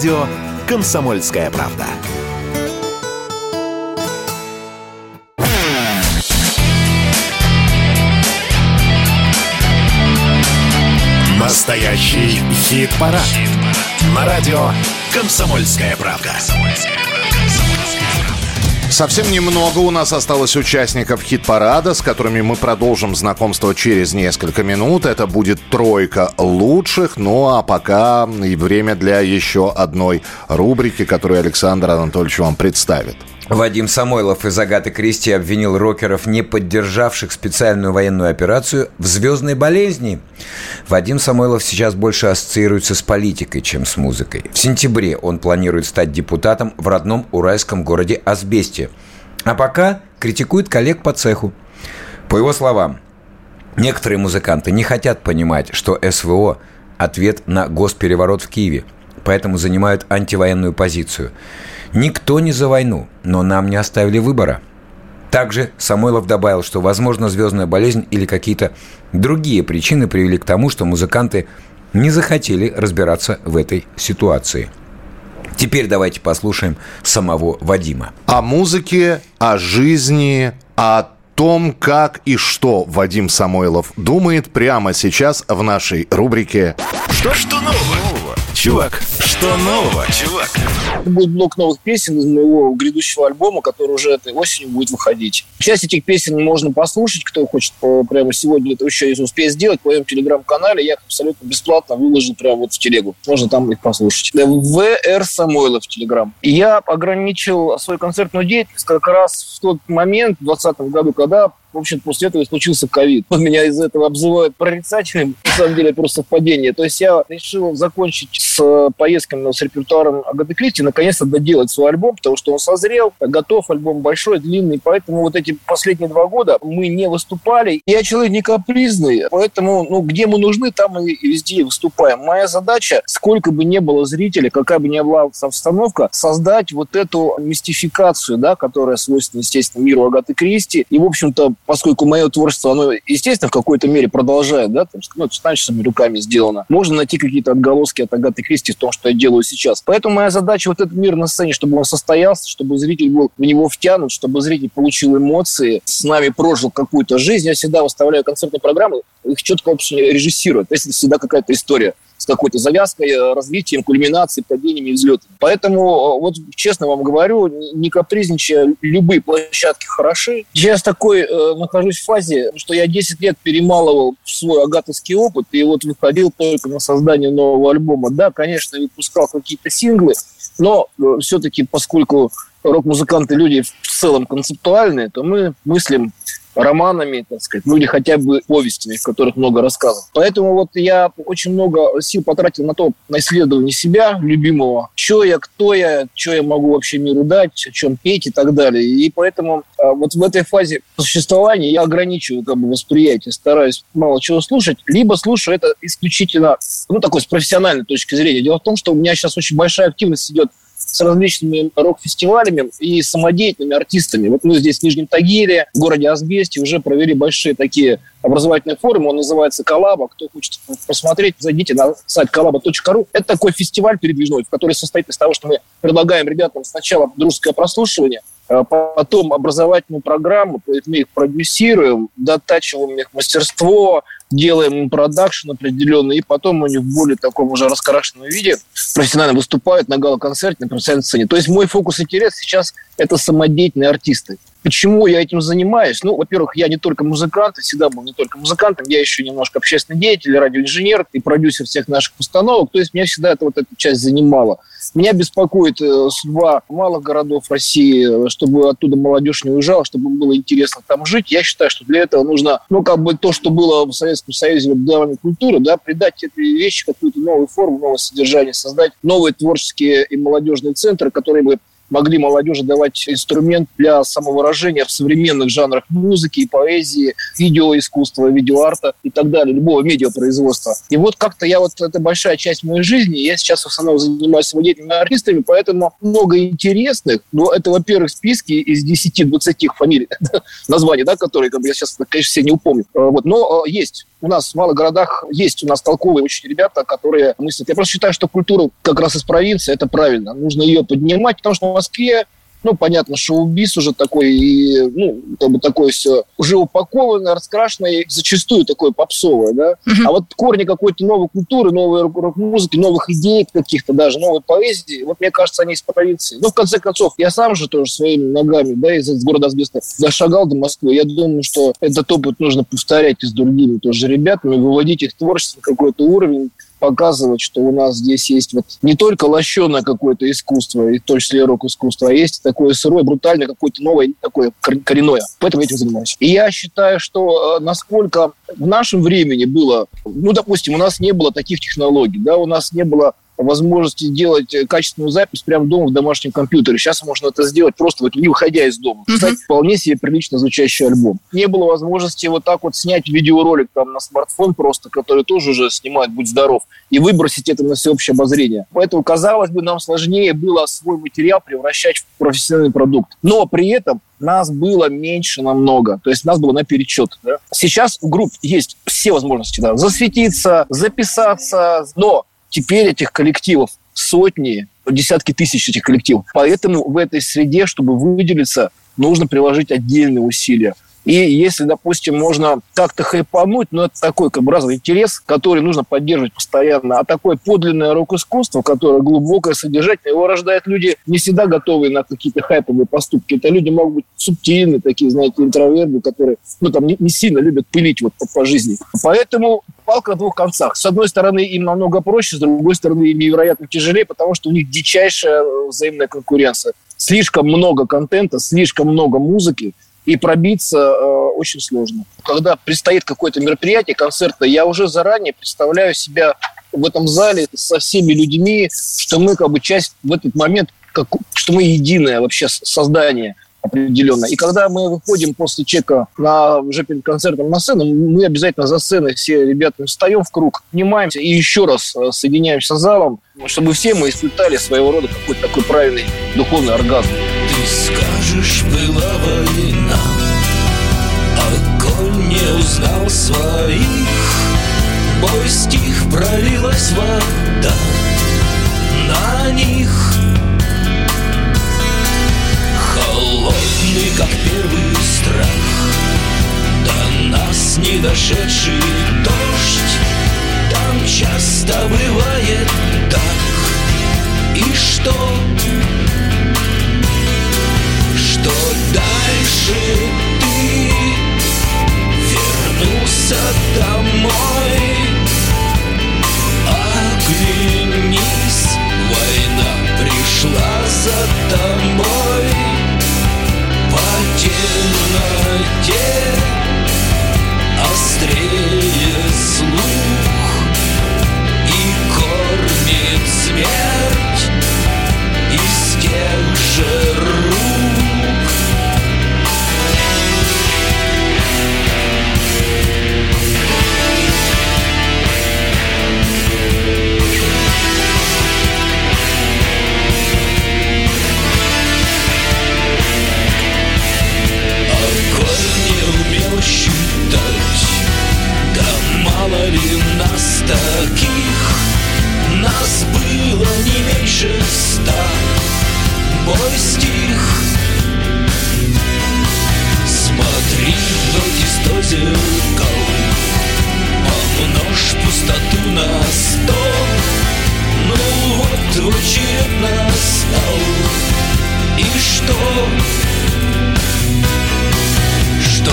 радио «Комсомольская правда». Настоящий хит-парад. Хит На радио «Комсомольская правда». Совсем немного у нас осталось участников хит-парада, с которыми мы продолжим знакомство через несколько минут. Это будет тройка лучших. Ну а пока и время для еще одной рубрики, которую Александр Анатольевич вам представит. Вадим Самойлов из Агаты Кристи обвинил рокеров, не поддержавших специальную военную операцию, в звездной болезни. Вадим Самойлов сейчас больше ассоциируется с политикой, чем с музыкой. В сентябре он планирует стать депутатом в родном уральском городе Асбесте. А пока критикует коллег по цеху. По его словам, некоторые музыканты не хотят понимать, что СВО – ответ на госпереворот в Киеве, поэтому занимают антивоенную позицию – Никто не за войну, но нам не оставили выбора. Также Самойлов добавил, что, возможно, звездная болезнь или какие-то другие причины привели к тому, что музыканты не захотели разбираться в этой ситуации. Теперь давайте послушаем самого Вадима. О музыке, о жизни, о том, как и что Вадим Самойлов думает прямо сейчас в нашей рубрике «Что, что нового, чувак?» Что нового, чувак? Это будет блок новых песен из моего грядущего альбома, который уже этой осенью будет выходить. Часть этих песен можно послушать, кто хочет прямо сегодня это еще если успеет сделать, по моем телеграм-канале. Я их абсолютно бесплатно выложил прямо вот в телегу. Можно там их послушать. ВР Самойлов в телеграм. Я ограничил свою концертную деятельность как раз в тот момент, в 2020 году, когда в общем, после этого и случился ковид. Меня из этого обзывают прорицательным. На самом деле, просто совпадение. То есть я решил закончить с поездками с репертуаром Агаты Кристи, наконец-то доделать свой альбом, потому что он созрел, готов, альбом большой, длинный. Поэтому вот эти последние два года мы не выступали. Я человек не капризный, поэтому ну, где мы нужны, там и везде выступаем. Моя задача, сколько бы ни было зрителей, какая бы ни была обстановка, создать вот эту мистификацию, да, которая свойственна, естественно, миру Агаты Кристи. И, в общем-то, поскольку мое творчество, оно, естественно, в какой-то мере продолжает, да, там, ну, нашими руками сделано. Можно найти какие-то отголоски от Агаты Кристи в том, что я делаю сейчас. Поэтому моя задача вот этот мир на сцене, чтобы он состоялся, чтобы зритель был в него втянут, чтобы зритель получил эмоции, с нами прожил какую-то жизнь. Я всегда выставляю концертные программы, их четко вообще режиссирую. То есть это всегда какая-то история с какой-то завязкой, э, развитием, кульминацией, падениями и взлетами. Поэтому, э, вот честно вам говорю, не капризничая, любые площадки хороши. Сейчас такой э, нахожусь в фазе, что я 10 лет перемалывал свой агатовский опыт и вот выходил только на создание нового альбома. Да, конечно, выпускал какие-то синглы, но э, все-таки, поскольку рок-музыканты люди в целом концептуальные, то мы мыслим романами, так сказать, ну или хотя бы повестями, в которых много рассказов. Поэтому вот я очень много сил потратил на то, на исследование себя, любимого, что я, кто я, что я могу вообще миру дать, о чем петь и так далее. И поэтому а, вот в этой фазе существования я ограничиваю как бы восприятие, стараюсь мало чего слушать, либо слушаю это исключительно, ну, такой с профессиональной точки зрения. Дело в том, что у меня сейчас очень большая активность идет с различными рок-фестивалями и самодеятельными артистами. Вот мы здесь в Нижнем Тагиле, в городе Асбесте уже провели большие такие образовательные форумы. Он называется «Коллаба». Кто хочет посмотреть, зайдите на сайт коллаба.ру. Это такой фестиваль передвижной, который состоит из того, что мы предлагаем ребятам сначала дружеское прослушивание, потом образовательную программу, мы их продюсируем, дотачиваем их мастерство, делаем продакшн определенный, и потом они в более таком уже раскрашенном виде профессионально выступают на гала-концерте, на профессиональной сцене. То есть мой фокус интерес сейчас – это самодеятельные артисты. Почему я этим занимаюсь? Ну, во-первых, я не только музыкант, и всегда был не только музыкантом, я еще немножко общественный деятель, радиоинженер и продюсер всех наших установок. То есть меня всегда это, вот эта часть занимала. Меня беспокоит э, судьба малых городов России, чтобы оттуда молодежь не уезжала, чтобы было интересно там жить. Я считаю, что для этого нужно, ну, как бы то, что было в Советском Союзе в давней культуре, да, придать этой вещи какую-то новую форму, новое содержание, создать новые творческие и молодежные центры, которые бы могли молодежи давать инструмент для самовыражения в современных жанрах музыки и поэзии, видеоискусства, видеоарта и так далее, любого медиапроизводства. И вот как-то я вот, это большая часть моей жизни, я сейчас в основном занимаюсь самодеятельными артистами, поэтому много интересных, но это, во-первых, списки из 10-20 фамилий, названий, да, которые как бы, я сейчас, конечно, все не упомню. Вот, но есть у нас в малых городах есть у нас толковые очень ребята, которые мыслят. Я просто считаю, что культура как раз из провинции, это правильно. Нужно ее поднимать, потому что в Москве ну, понятно, шоу-биз уже такой, и, ну, как бы такое все уже упакованное, раскрашенное, зачастую такое попсовое, да. Uh-huh. А вот корни какой-то новой культуры, новой рок-музыки, новых идей каких-то даже, новой поэзии, вот мне кажется, они из провинции. Ну, в конце концов, я сам же тоже своими ногами, да, из, из города Асбеста дошагал до Москвы. Я думаю, что этот опыт нужно повторять и с другими тоже ребятами, выводить их творчество на какой-то уровень, показывать, что у нас здесь есть вот не только лощеное какое-то искусство, и в том числе рок-искусство, а есть такое сырое, брутальное, какое-то новое, такое коренное. Поэтому я этим занимаюсь. И я считаю, что э, насколько в нашем времени было, ну, допустим, у нас не было таких технологий, да, у нас не было возможности делать э, качественную запись прямо дома в домашнем компьютере. Сейчас можно это сделать просто вот не выходя из дома. Кстати, mm-hmm. вполне себе прилично звучащий альбом. Не было возможности вот так вот снять видеоролик там на смартфон просто, который тоже уже снимает «Будь здоров», и выбросить это на всеобщее обозрение. Поэтому, казалось бы, нам сложнее было свой материал превращать в профессиональный продукт. Но при этом нас было меньше намного. То есть нас было наперечет. Да? Сейчас в группе есть все возможности да, засветиться, записаться, но Теперь этих коллективов сотни, десятки тысяч этих коллективов. Поэтому в этой среде, чтобы выделиться, нужно приложить отдельные усилия. И если, допустим, можно как-то хайпануть, но это такой как бы разный интерес, который нужно поддерживать постоянно. А такое подлинное рок-искусство, которое глубокое, содержательное, его рождают люди не всегда готовые на какие-то хайповые поступки. Это люди могут быть субтильные, такие, знаете, интроверты, которые ну, там, не, не сильно любят пылить вот по, по жизни. Поэтому палка на двух концах. С одной стороны, им намного проще, с другой стороны, им невероятно тяжелее, потому что у них дичайшая взаимная конкуренция. Слишком много контента, слишком много музыки, и пробиться э, очень сложно. Когда предстоит какое-то мероприятие, концерта, я уже заранее представляю себя в этом зале со всеми людьми, что мы как бы часть в этот момент, как, что мы единое вообще создание определенно. И когда мы выходим после чека на, уже перед концертом на сцену, мы обязательно за сценой все ребята встаем в круг, внимаемся и еще раз э, соединяемся с залом, чтобы все мы испытали своего рода какой-то такой правильный духовный оргазм. Ты скажешь, была война, огонь не узнал своих, бой стих, пролилась вода на них. Холодный, как первый страх, до нас не дошедший зеркал Помножь пустоту на сто Ну вот твой черед настал И что? Что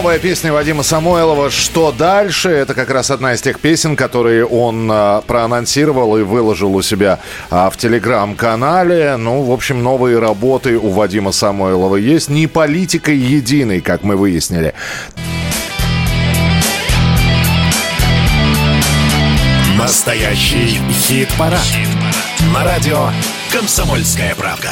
Новая песня Вадима Самойлова «Что дальше?» Это как раз одна из тех песен, которые он а, проанонсировал и выложил у себя а, в телеграм-канале. Ну, в общем, новые работы у Вадима Самойлова есть. Не политикой единой, как мы выяснили. Настоящий хит-парад. На радио «Комсомольская правка».